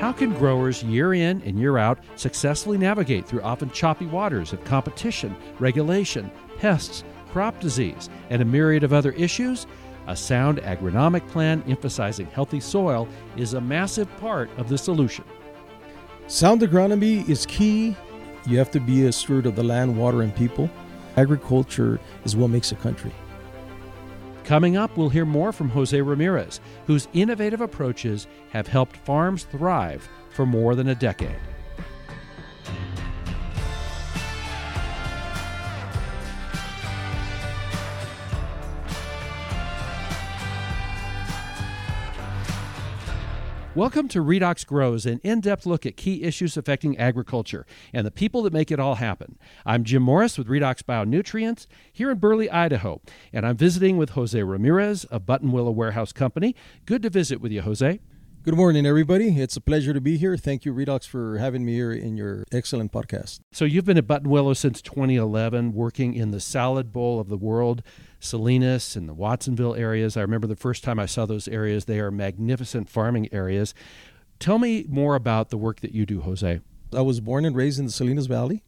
How can growers year in and year out successfully navigate through often choppy waters of competition, regulation, pests, crop disease, and a myriad of other issues? A sound agronomic plan emphasizing healthy soil is a massive part of the solution. Sound agronomy is key. You have to be a steward of the land, water, and people. Agriculture is what makes a country. Coming up, we'll hear more from Jose Ramirez, whose innovative approaches have helped farms thrive for more than a decade. Welcome to Redox Grows, an in depth look at key issues affecting agriculture and the people that make it all happen. I'm Jim Morris with Redox Bionutrients here in Burley, Idaho, and I'm visiting with Jose Ramirez of Buttonwillow Warehouse Company. Good to visit with you, Jose. Good morning, everybody. It's a pleasure to be here. Thank you, Redox, for having me here in your excellent podcast. So, you've been at Buttonwillow since 2011, working in the salad bowl of the world. Salinas and the Watsonville areas. I remember the first time I saw those areas. They are magnificent farming areas. Tell me more about the work that you do, Jose. I was born and raised in the Salinas Valley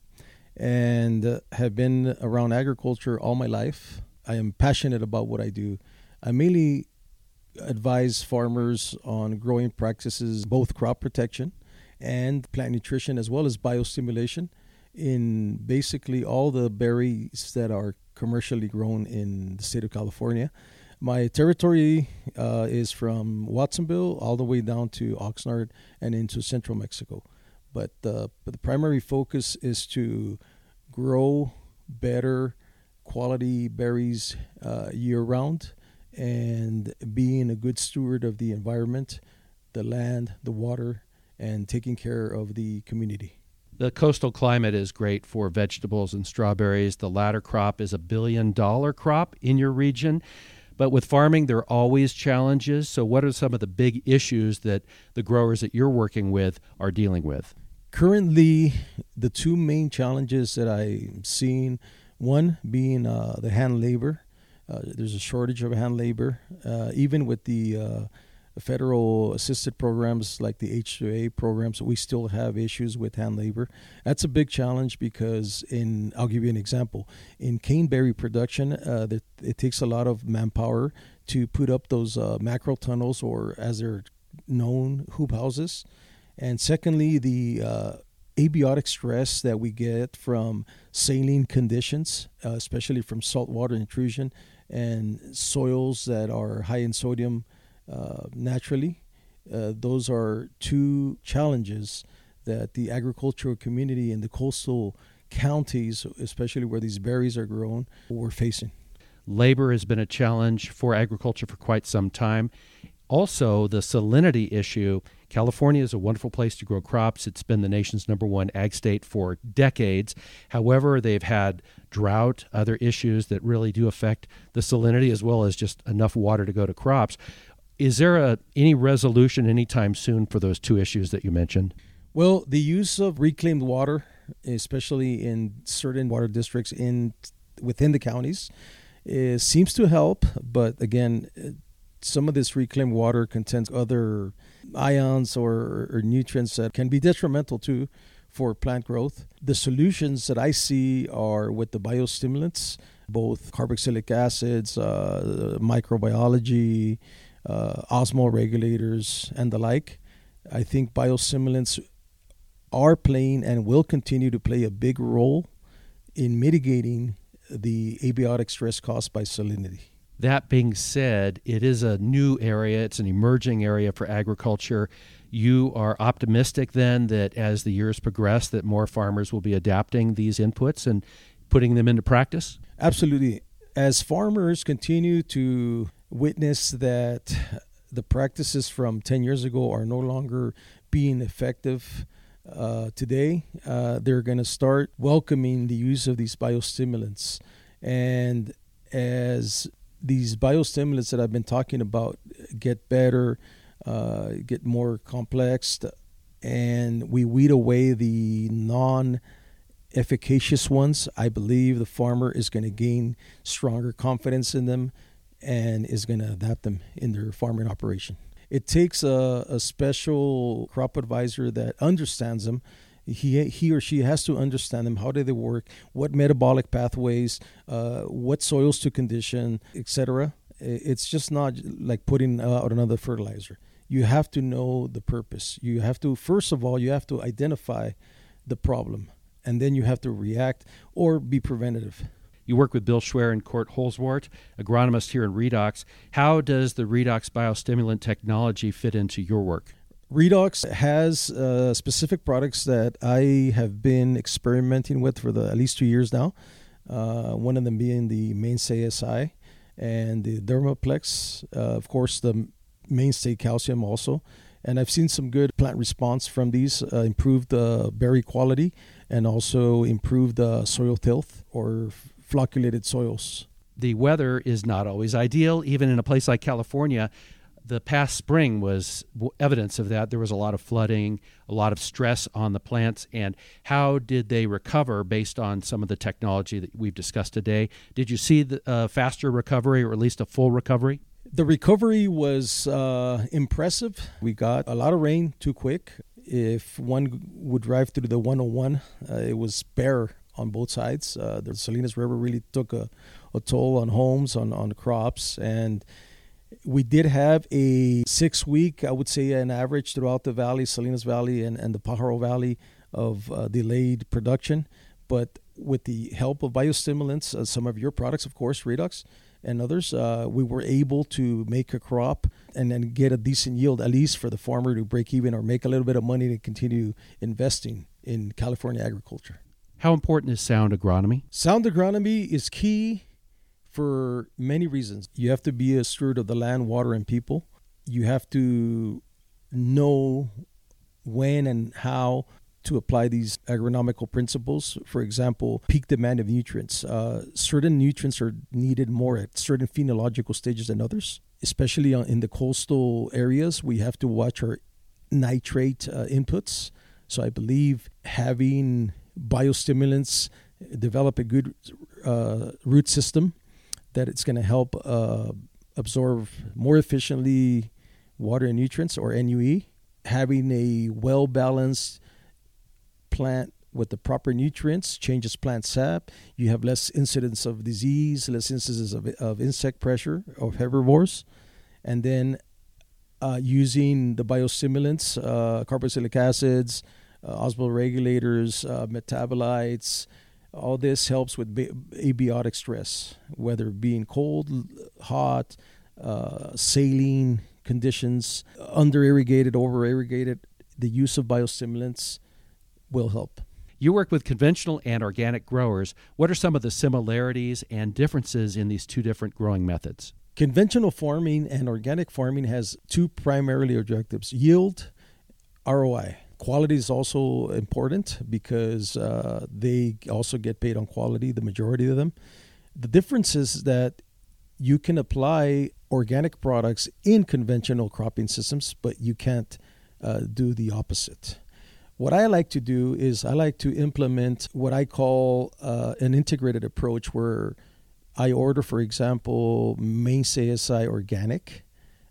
and uh, have been around agriculture all my life. I am passionate about what I do. I mainly advise farmers on growing practices, both crop protection and plant nutrition, as well as biostimulation in basically all the berries that are commercially grown in the state of California. My territory uh, is from Watsonville all the way down to Oxnard and into central Mexico. But, uh, but the primary focus is to grow better quality berries uh, year round and being a good steward of the environment, the land, the water, and taking care of the community. The coastal climate is great for vegetables and strawberries. The latter crop is a billion dollar crop in your region. But with farming, there are always challenges. So, what are some of the big issues that the growers that you're working with are dealing with? Currently, the two main challenges that I'm seeing one being uh, the hand labor. Uh, there's a shortage of hand labor, uh, even with the uh, federal assisted programs like the H2A programs, we still have issues with hand labor. That's a big challenge because in I'll give you an example. In caneberry production, uh, that it takes a lot of manpower to put up those uh, macro tunnels, or as they're known, hoop houses. And secondly, the uh, abiotic stress that we get from saline conditions, uh, especially from saltwater intrusion and soils that are high in sodium uh, naturally. Uh, those are two challenges that the agricultural community in the coastal counties, especially where these berries are grown, we're facing. Labor has been a challenge for agriculture for quite some time. Also, the salinity issue. California is a wonderful place to grow crops. It's been the nation's number one ag state for decades. However, they've had drought, other issues that really do affect the salinity as well as just enough water to go to crops. Is there a, any resolution anytime soon for those two issues that you mentioned? Well, the use of reclaimed water, especially in certain water districts in within the counties, is, seems to help. But again, some of this reclaimed water contains other ions or, or nutrients that can be detrimental to for plant growth. The solutions that I see are with the biostimulants, both carboxylic acids, uh, microbiology, uh, osmoregulators, and the like. I think biostimulants are playing and will continue to play a big role in mitigating the abiotic stress caused by salinity. That being said, it is a new area, it's an emerging area for agriculture. You are optimistic then that as the years progress that more farmers will be adapting these inputs and putting them into practice? Absolutely. As farmers continue to witness that the practices from 10 years ago are no longer being effective uh, today, uh, they're going to start welcoming the use of these biostimulants. And as these biostimulants that I've been talking about get better, uh, get more complex, and we weed away the non efficacious ones, I believe the farmer is going to gain stronger confidence in them and is going to adapt them in their farming operation. It takes a, a special crop advisor that understands them. He, he or she has to understand them. How do they work? What metabolic pathways? Uh, what soils to condition, etc. It's just not like putting out another fertilizer. You have to know the purpose. You have to first of all you have to identify the problem, and then you have to react or be preventative. You work with Bill Schwer and Cort Holzwart, agronomist here in Redox. How does the Redox biostimulant technology fit into your work? Redox has uh, specific products that I have been experimenting with for the, at least two years now. Uh, one of them being the Mainstay SI and the Dermaplex, uh, of course, the Mainstay Calcium also. And I've seen some good plant response from these, uh, improved uh, berry quality and also improved uh, soil tilth or flocculated soils. The weather is not always ideal, even in a place like California. The past spring was evidence of that. There was a lot of flooding, a lot of stress on the plants. And how did they recover based on some of the technology that we've discussed today? Did you see the uh, faster recovery or at least a full recovery? The recovery was uh, impressive. We got a lot of rain too quick. If one would drive through the 101, uh, it was bare on both sides. Uh, the Salinas River really took a, a toll on homes, on, on crops, and we did have a six week, I would say, an average throughout the valley, Salinas Valley and, and the Pajaro Valley, of uh, delayed production. But with the help of biostimulants, uh, some of your products, of course, Redox and others, uh, we were able to make a crop and then get a decent yield, at least for the farmer to break even or make a little bit of money to continue investing in California agriculture. How important is sound agronomy? Sound agronomy is key for many reasons. You have to be a steward of the land, water, and people. You have to know when and how to apply these agronomical principles. For example, peak demand of nutrients. Uh, certain nutrients are needed more at certain phenological stages than others, especially in the coastal areas. We have to watch our nitrate uh, inputs. So I believe having biostimulants, develop a good uh, root system that it's going to help uh, absorb more efficiently water and nutrients or NUE. Having a well balanced plant with the proper nutrients changes plant sap. You have less incidence of disease, less instances of, of insect pressure of herbivores. And then uh, using the biostimulants, uh, carboxylic acids, uh, osmoregulators, uh, metabolites. All this helps with abiotic stress, whether being cold, hot, uh, saline conditions, under irrigated, over irrigated. The use of biostimulants will help. You work with conventional and organic growers. What are some of the similarities and differences in these two different growing methods? Conventional farming and organic farming has two primarily objectives yield, ROI. Quality is also important because uh, they also get paid on quality, the majority of them. The difference is that you can apply organic products in conventional cropping systems, but you can't uh, do the opposite. What I like to do is I like to implement what I call uh, an integrated approach where I order, for example, Mainstay SI Organic,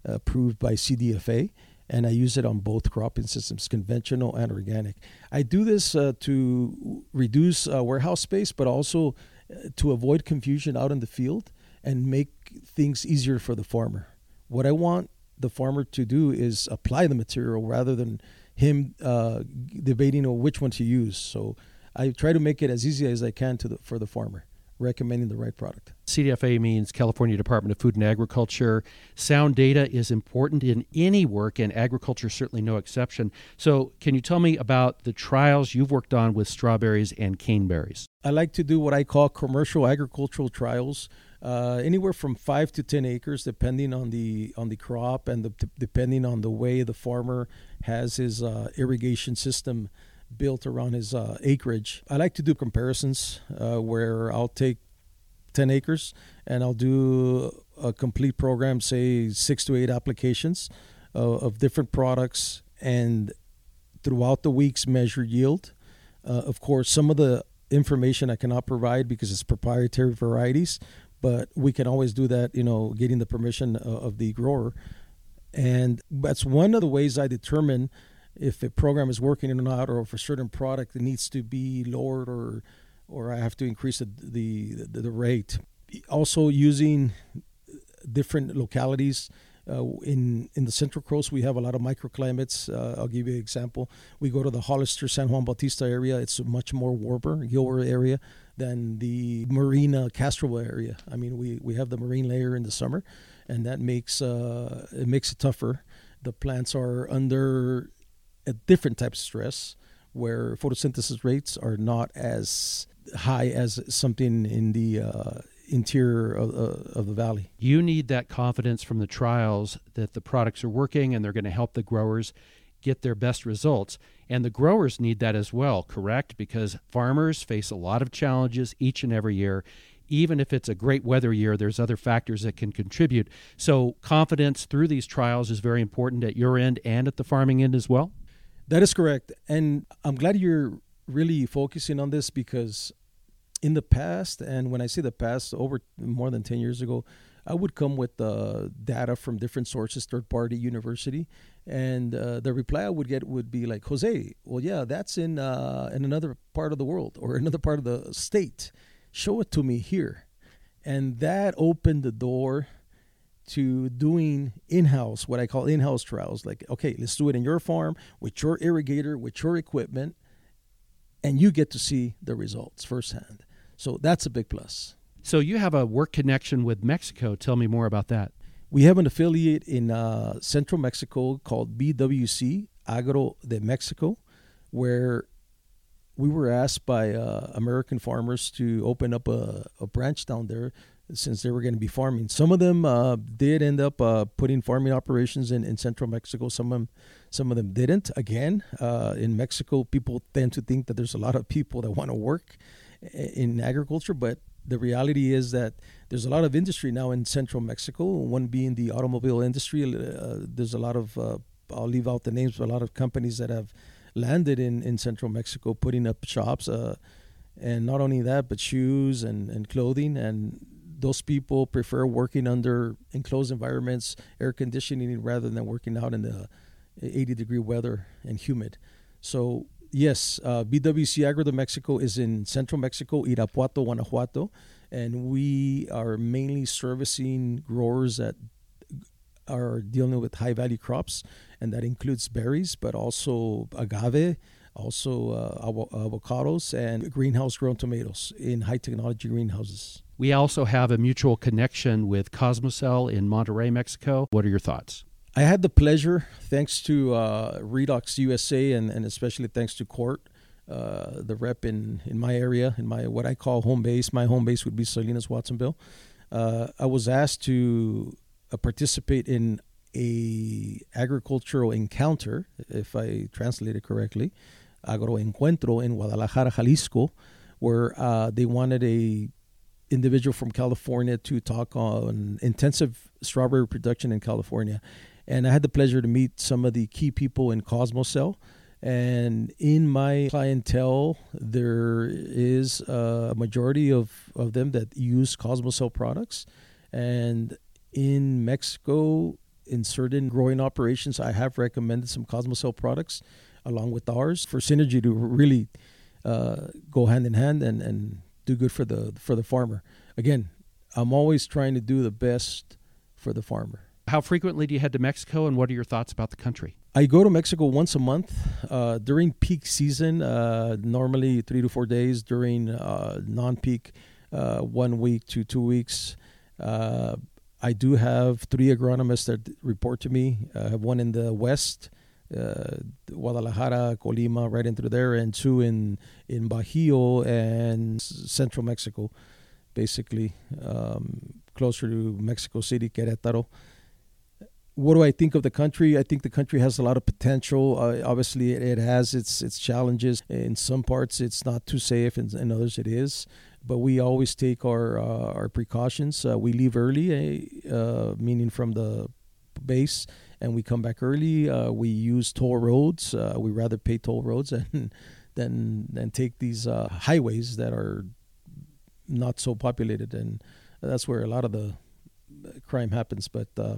approved by CDFA and I use it on both cropping systems, conventional and organic. I do this uh, to reduce uh, warehouse space, but also uh, to avoid confusion out in the field and make things easier for the farmer. What I want the farmer to do is apply the material rather than him uh, debating which one to use. So I try to make it as easy as I can to the, for the farmer recommending the right product. CDFA means California Department of Food and Agriculture. Sound data is important in any work, and agriculture certainly no exception. So, can you tell me about the trials you've worked on with strawberries and caneberries? I like to do what I call commercial agricultural trials. Uh, anywhere from five to ten acres, depending on the on the crop and the, depending on the way the farmer has his uh, irrigation system built around his uh, acreage. I like to do comparisons uh, where I'll take 10 acres and I'll do a complete program, say six to eight applications uh, of different products, and throughout the weeks measure yield. Uh, of course, some of the information I cannot provide because it's proprietary varieties, but we can always do that, you know, getting the permission of the grower. And that's one of the ways I determine if a program is working or not, or if a certain product needs to be lowered or or I have to increase the the, the, the rate. Also using different localities uh, in in the Central Coast, we have a lot of microclimates. Uh, I'll give you an example. We go to the Hollister, San Juan Bautista area. It's a much more warmer, Gilroy area than the Marina Castro area. I mean, we, we have the marine layer in the summer, and that makes uh, it makes it tougher. The plants are under a different type of stress, where photosynthesis rates are not as high as something in the uh, interior of, uh, of the valley. You need that confidence from the trials that the products are working and they're going to help the growers get their best results. And the growers need that as well, correct? Because farmers face a lot of challenges each and every year. Even if it's a great weather year, there's other factors that can contribute. So, confidence through these trials is very important at your end and at the farming end as well. That is correct. And I'm glad you're really focusing on this because in the past, and when I say the past, over more than 10 years ago, I would come with uh, data from different sources, third party university, and uh, the reply I would get would be like, Jose, well, yeah, that's in uh, in another part of the world or another part of the state. Show it to me here, and that opened the door to doing in-house what i call in-house trials like okay let's do it in your farm with your irrigator with your equipment and you get to see the results firsthand so that's a big plus. So you have a work connection with Mexico. Tell me more about that. We have an affiliate in uh, central Mexico called BWC, Agro de Mexico, where we were asked by uh, American farmers to open up a, a, branch down there since they were going to be farming. Some of them uh, did end up uh, putting farming operations in, in central Mexico. Some of them, some of them didn't. Again, uh, in Mexico, people tend to think that there's a lot of people that want to work in agriculture, but the reality is that there's a lot of industry now in central Mexico, one being the automobile industry. Uh, there's a lot of, uh, I'll leave out the names, but a lot of companies that have landed in, in central Mexico putting up shops. Uh, and not only that, but shoes and, and clothing. And those people prefer working under enclosed environments, air conditioning, rather than working out in the 80 degree weather and humid. So Yes, uh, BWC Agro de Mexico is in central Mexico, Irapuato, Guanajuato, and we are mainly servicing growers that are dealing with high value crops, and that includes berries, but also agave, also uh, avocados, and greenhouse grown tomatoes in high technology greenhouses. We also have a mutual connection with Cosmocel in Monterrey, Mexico. What are your thoughts? I had the pleasure, thanks to uh, Redox USA and, and especially thanks to Court, uh, the rep in, in my area, in my what I call home base. My home base would be Salinas Watsonville. Uh, I was asked to uh, participate in a agricultural encounter, if I translate it correctly, agroencuentro in Guadalajara, Jalisco, where uh, they wanted a individual from California to talk on intensive strawberry production in California and I had the pleasure to meet some of the key people in Cosmocel. And in my clientele, there is a majority of, of them that use Cosmocel products. And in Mexico, in certain growing operations, I have recommended some Cosmocel products along with ours for synergy to really uh, go hand in hand and, and do good for the for the farmer. Again, I'm always trying to do the best for the farmer. How frequently do you head to Mexico, and what are your thoughts about the country? I go to Mexico once a month uh, during peak season, uh, normally three to four days. During uh, non peak, uh, one week to two weeks. Uh, I do have three agronomists that report to me. I have one in the west, uh, Guadalajara, Colima, right into there, and two in, in Bajío and central Mexico, basically um, closer to Mexico City, Querétaro what do I think of the country? I think the country has a lot of potential. Uh, obviously, it, it, has its its challenges. In some parts, it's not too safe, and in others, it is. But we always take our uh, our precautions. Uh, we leave early, uh, meaning from the base, and we come back early. Uh, we use toll roads. Uh, we rather pay toll roads than than than take these uh, highways that are not so populated, and that's where a lot of the crime happens. But uh,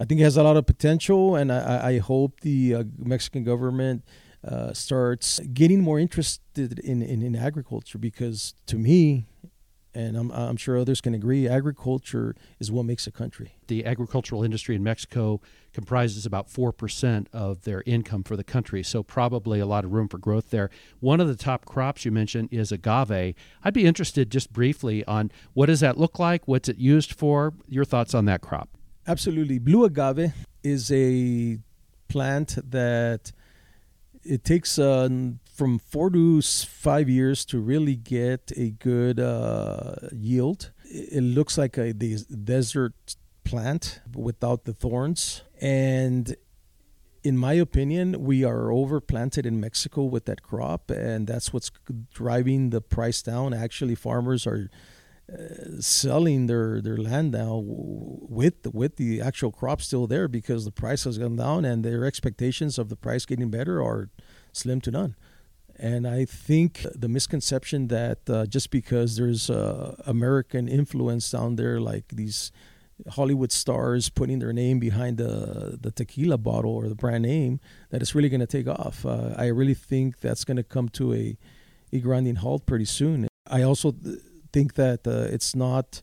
I think it has a lot of potential, and I, I hope the uh, Mexican government uh, starts getting more interested in, in, in agriculture because to me, and I'm, I'm sure others can agree, agriculture is what makes a country. The agricultural industry in Mexico comprises about 4% of their income for the country, so probably a lot of room for growth there. One of the top crops you mentioned is agave. I'd be interested just briefly on what does that look like? What's it used for? Your thoughts on that crop? Absolutely. Blue agave is a plant that it takes uh, from four to five years to really get a good uh, yield. It looks like a desert plant without the thorns. And in my opinion, we are overplanted in Mexico with that crop, and that's what's driving the price down. Actually, farmers are uh, selling their, their land now with the, with the actual crop still there because the price has gone down, and their expectations of the price getting better are slim to none. And I think the misconception that uh, just because there's uh, American influence down there, like these Hollywood stars putting their name behind the the tequila bottle or the brand name, that it's really going to take off. Uh, I really think that's going to come to a a grinding halt pretty soon. I also th- think that uh, it's not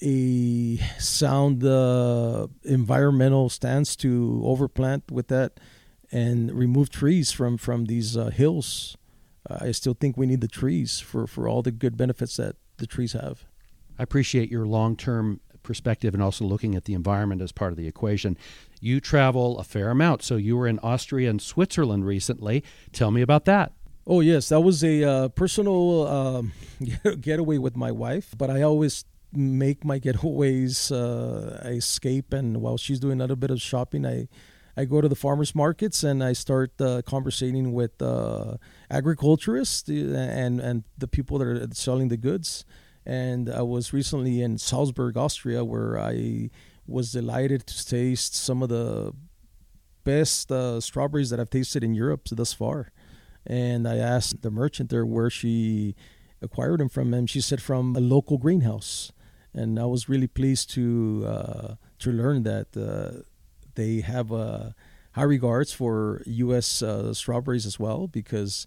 a sound uh, environmental stance to overplant with that and remove trees from from these uh, hills. Uh, I still think we need the trees for for all the good benefits that the trees have. I appreciate your long term perspective and also looking at the environment as part of the equation. You travel a fair amount, so you were in Austria and Switzerland recently. Tell me about that. Oh yes, that was a uh, personal um, getaway with my wife. But I always make my getaways uh, I escape, and while she's doing a little bit of shopping, I I go to the farmers markets and I start uh, conversating with uh, agriculturists uh, and and the people that are selling the goods. And I was recently in Salzburg, Austria, where I was delighted to taste some of the best uh, strawberries that I've tasted in Europe thus far. And I asked the merchant there where she acquired them from, and she said from a local greenhouse. And I was really pleased to uh, to learn that uh, they have uh, high regards for U.S. Uh, strawberries as well because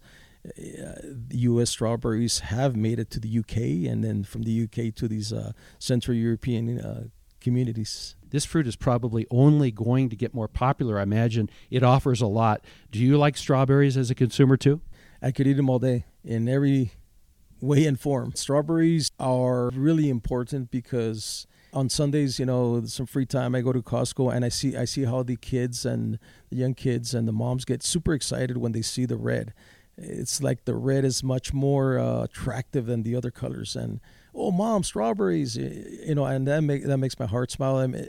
U.S. Uh, strawberries have made it to the U.K. and then from the U.K. to these uh, Central European uh, communities. This fruit is probably only going to get more popular. I imagine it offers a lot. Do you like strawberries as a consumer too? I could eat them all day in every way and form. Strawberries are really important because on Sundays, you know, some free time, I go to Costco and I see I see how the kids and the young kids and the moms get super excited when they see the red. It's like the red is much more uh, attractive than the other colors. And oh, mom, strawberries, you know, and that make that makes my heart smile. I mean,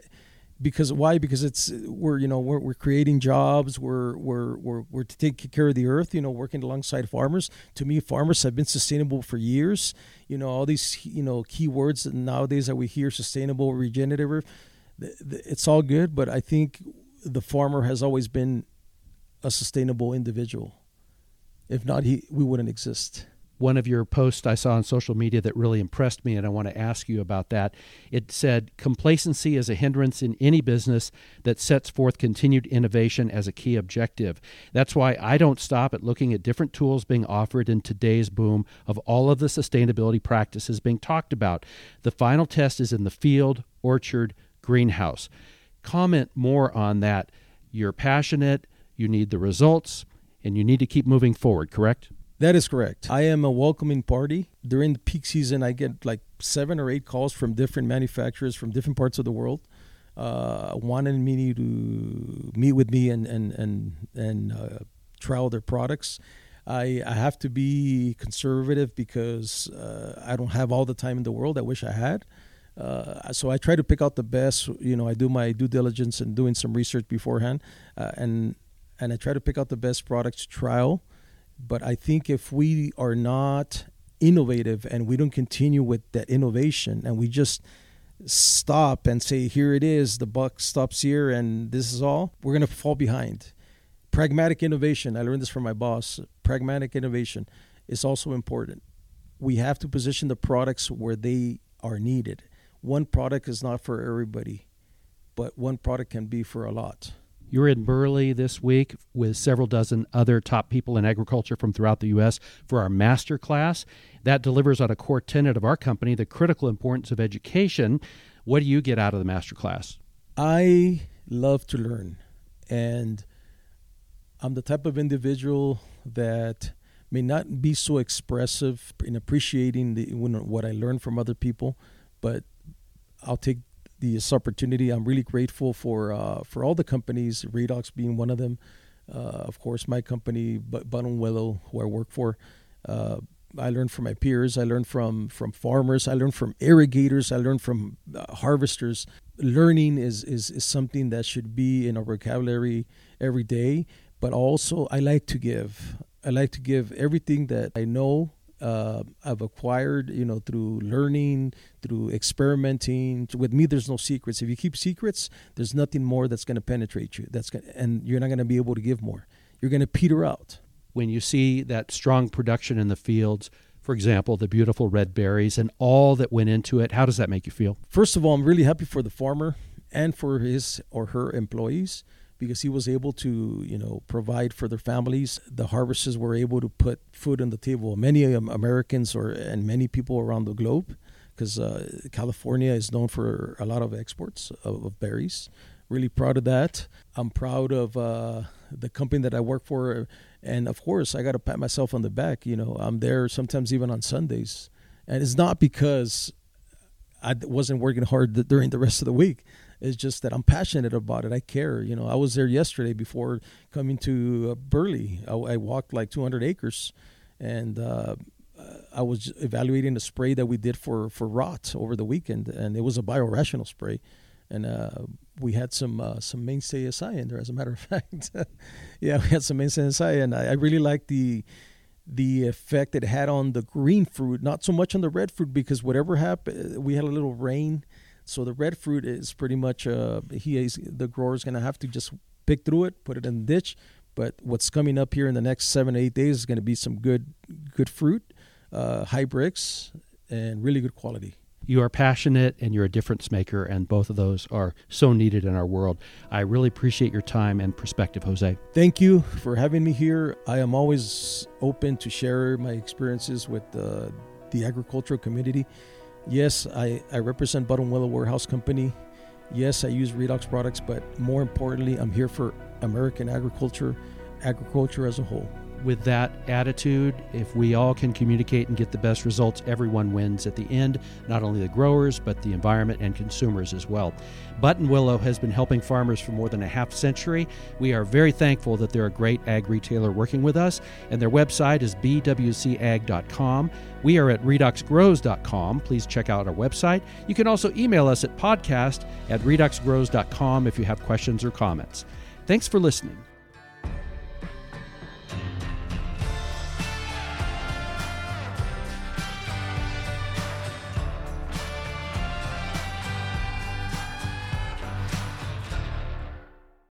because why? Because it's we're you know we're, we're creating jobs. We're we're we're we're take care of the earth. You know, working alongside farmers. To me, farmers have been sustainable for years. You know, all these you know keywords nowadays that we hear: sustainable, regenerative. It's all good, but I think the farmer has always been a sustainable individual. If not, he we wouldn't exist one of your posts I saw on social media that really impressed me, and I want to ask you about that. It said, Complacency is a hindrance in any business that sets forth continued innovation as a key objective. That's why I don't stop at looking at different tools being offered in today's boom of all of the sustainability practices being talked about. The final test is in the field, orchard, greenhouse. Comment more on that. You're passionate, you need the results, and you need to keep moving forward, correct? That is correct. I am a welcoming party. During the peak season, I get like seven or eight calls from different manufacturers from different parts of the world, uh, wanting me to meet with me and and and and uh, trial their products. I, I have to be conservative because uh, I don't have all the time in the world. I wish I had. Uh, so I try to pick out the best. You know, I do my due diligence and doing some research beforehand, uh, and and I try to pick out the best products to trial but I think if we are not innovative and we don't continue with that innovation and we just stop and say, here it is, the buck stops here and this is all, we're going to fall behind. pragmatic innovation. I learned this from my boss. Pragmatic innovation is also important. We have to position the products where they are needed. One product is not for everybody, but one product can be for a lot. You're in Burley this week with several dozen other top people in agriculture from throughout the U.S. for our master class. That delivers on a core tenet of our company, the critical importance of education. What do you get out of the master class? I love to learn. And I'm the type of individual that may not be so expressive in appreciating the, what I learn from other people, but I'll take this opportunity. I'm really grateful for uh, for all the companies, Redox being one of them. Uh, of course, my company, Willow, who I work for. Uh, I learned from my peers. I learned from from farmers. I learned from irrigators. I learned from uh, harvesters. Learning is, is is something that should be in our vocabulary every day. But also, I like to give. I like to give everything that I know uh, I've acquired, you know, through learning, through experimenting. With me, there's no secrets. If you keep secrets, there's nothing more that's going to penetrate you. That's gonna, and you're not going to be able to give more. You're going to peter out. When you see that strong production in the fields, for example, the beautiful red berries and all that went into it, how does that make you feel? First of all, I'm really happy for the farmer and for his or her employees because he was able to, you know, provide for their families. The harvesters were able to put food on the table. Many Americans or and many people around the globe, because uh, California is known for a lot of exports of, of, berries. Really proud of that. I'm proud of uh, the company that I work for, and of course, I got to pat myself on the back. You know, I'm there sometimes even on Sundays, and it's not because I wasn't working hard during the rest of the week. It's just that I'm passionate about it. I care. You know, I was there yesterday before coming to uh, Burley. I, I, walked like 200 acres, and uh, I was evaluating the spray that we did for for rot over the weekend, and it was a biorational spray. And uh, we had some uh, some mainstay SI in there, as a matter of fact. yeah, we had some mainstay SI, and I, I really like the the effect it had on the green fruit, not so much on the red fruit, because whatever happened, we had a little rain so the red fruit is pretty much uh, he is the grower is going to have to just pick through it, put it in the ditch. But what's coming up here in the next seven eight days is going to be some good good fruit, uh, high Brix, and really good quality. You are passionate and you're a difference maker, and both of those are so needed in our world. I really appreciate your time and perspective, Jose. Thank you for having me here. I am always open to share my experiences with uh, the agricultural community. Yes, I, I represent Buttonwillow Warehouse Company. Yes, I use Redox products, but more importantly, I'm here for American agriculture, agriculture as a whole with that attitude, if we all can communicate and get the best results, everyone wins at the end, not only the growers, but the environment and consumers as well. Buttonwillow has been helping farmers for more than a half century. We are very thankful that they're a great ag retailer working with us, and their website is bwcag.com. We are at redoxgrows.com. Please check out our website. You can also email us at podcast at redoxgrows.com if you have questions or comments. Thanks for listening.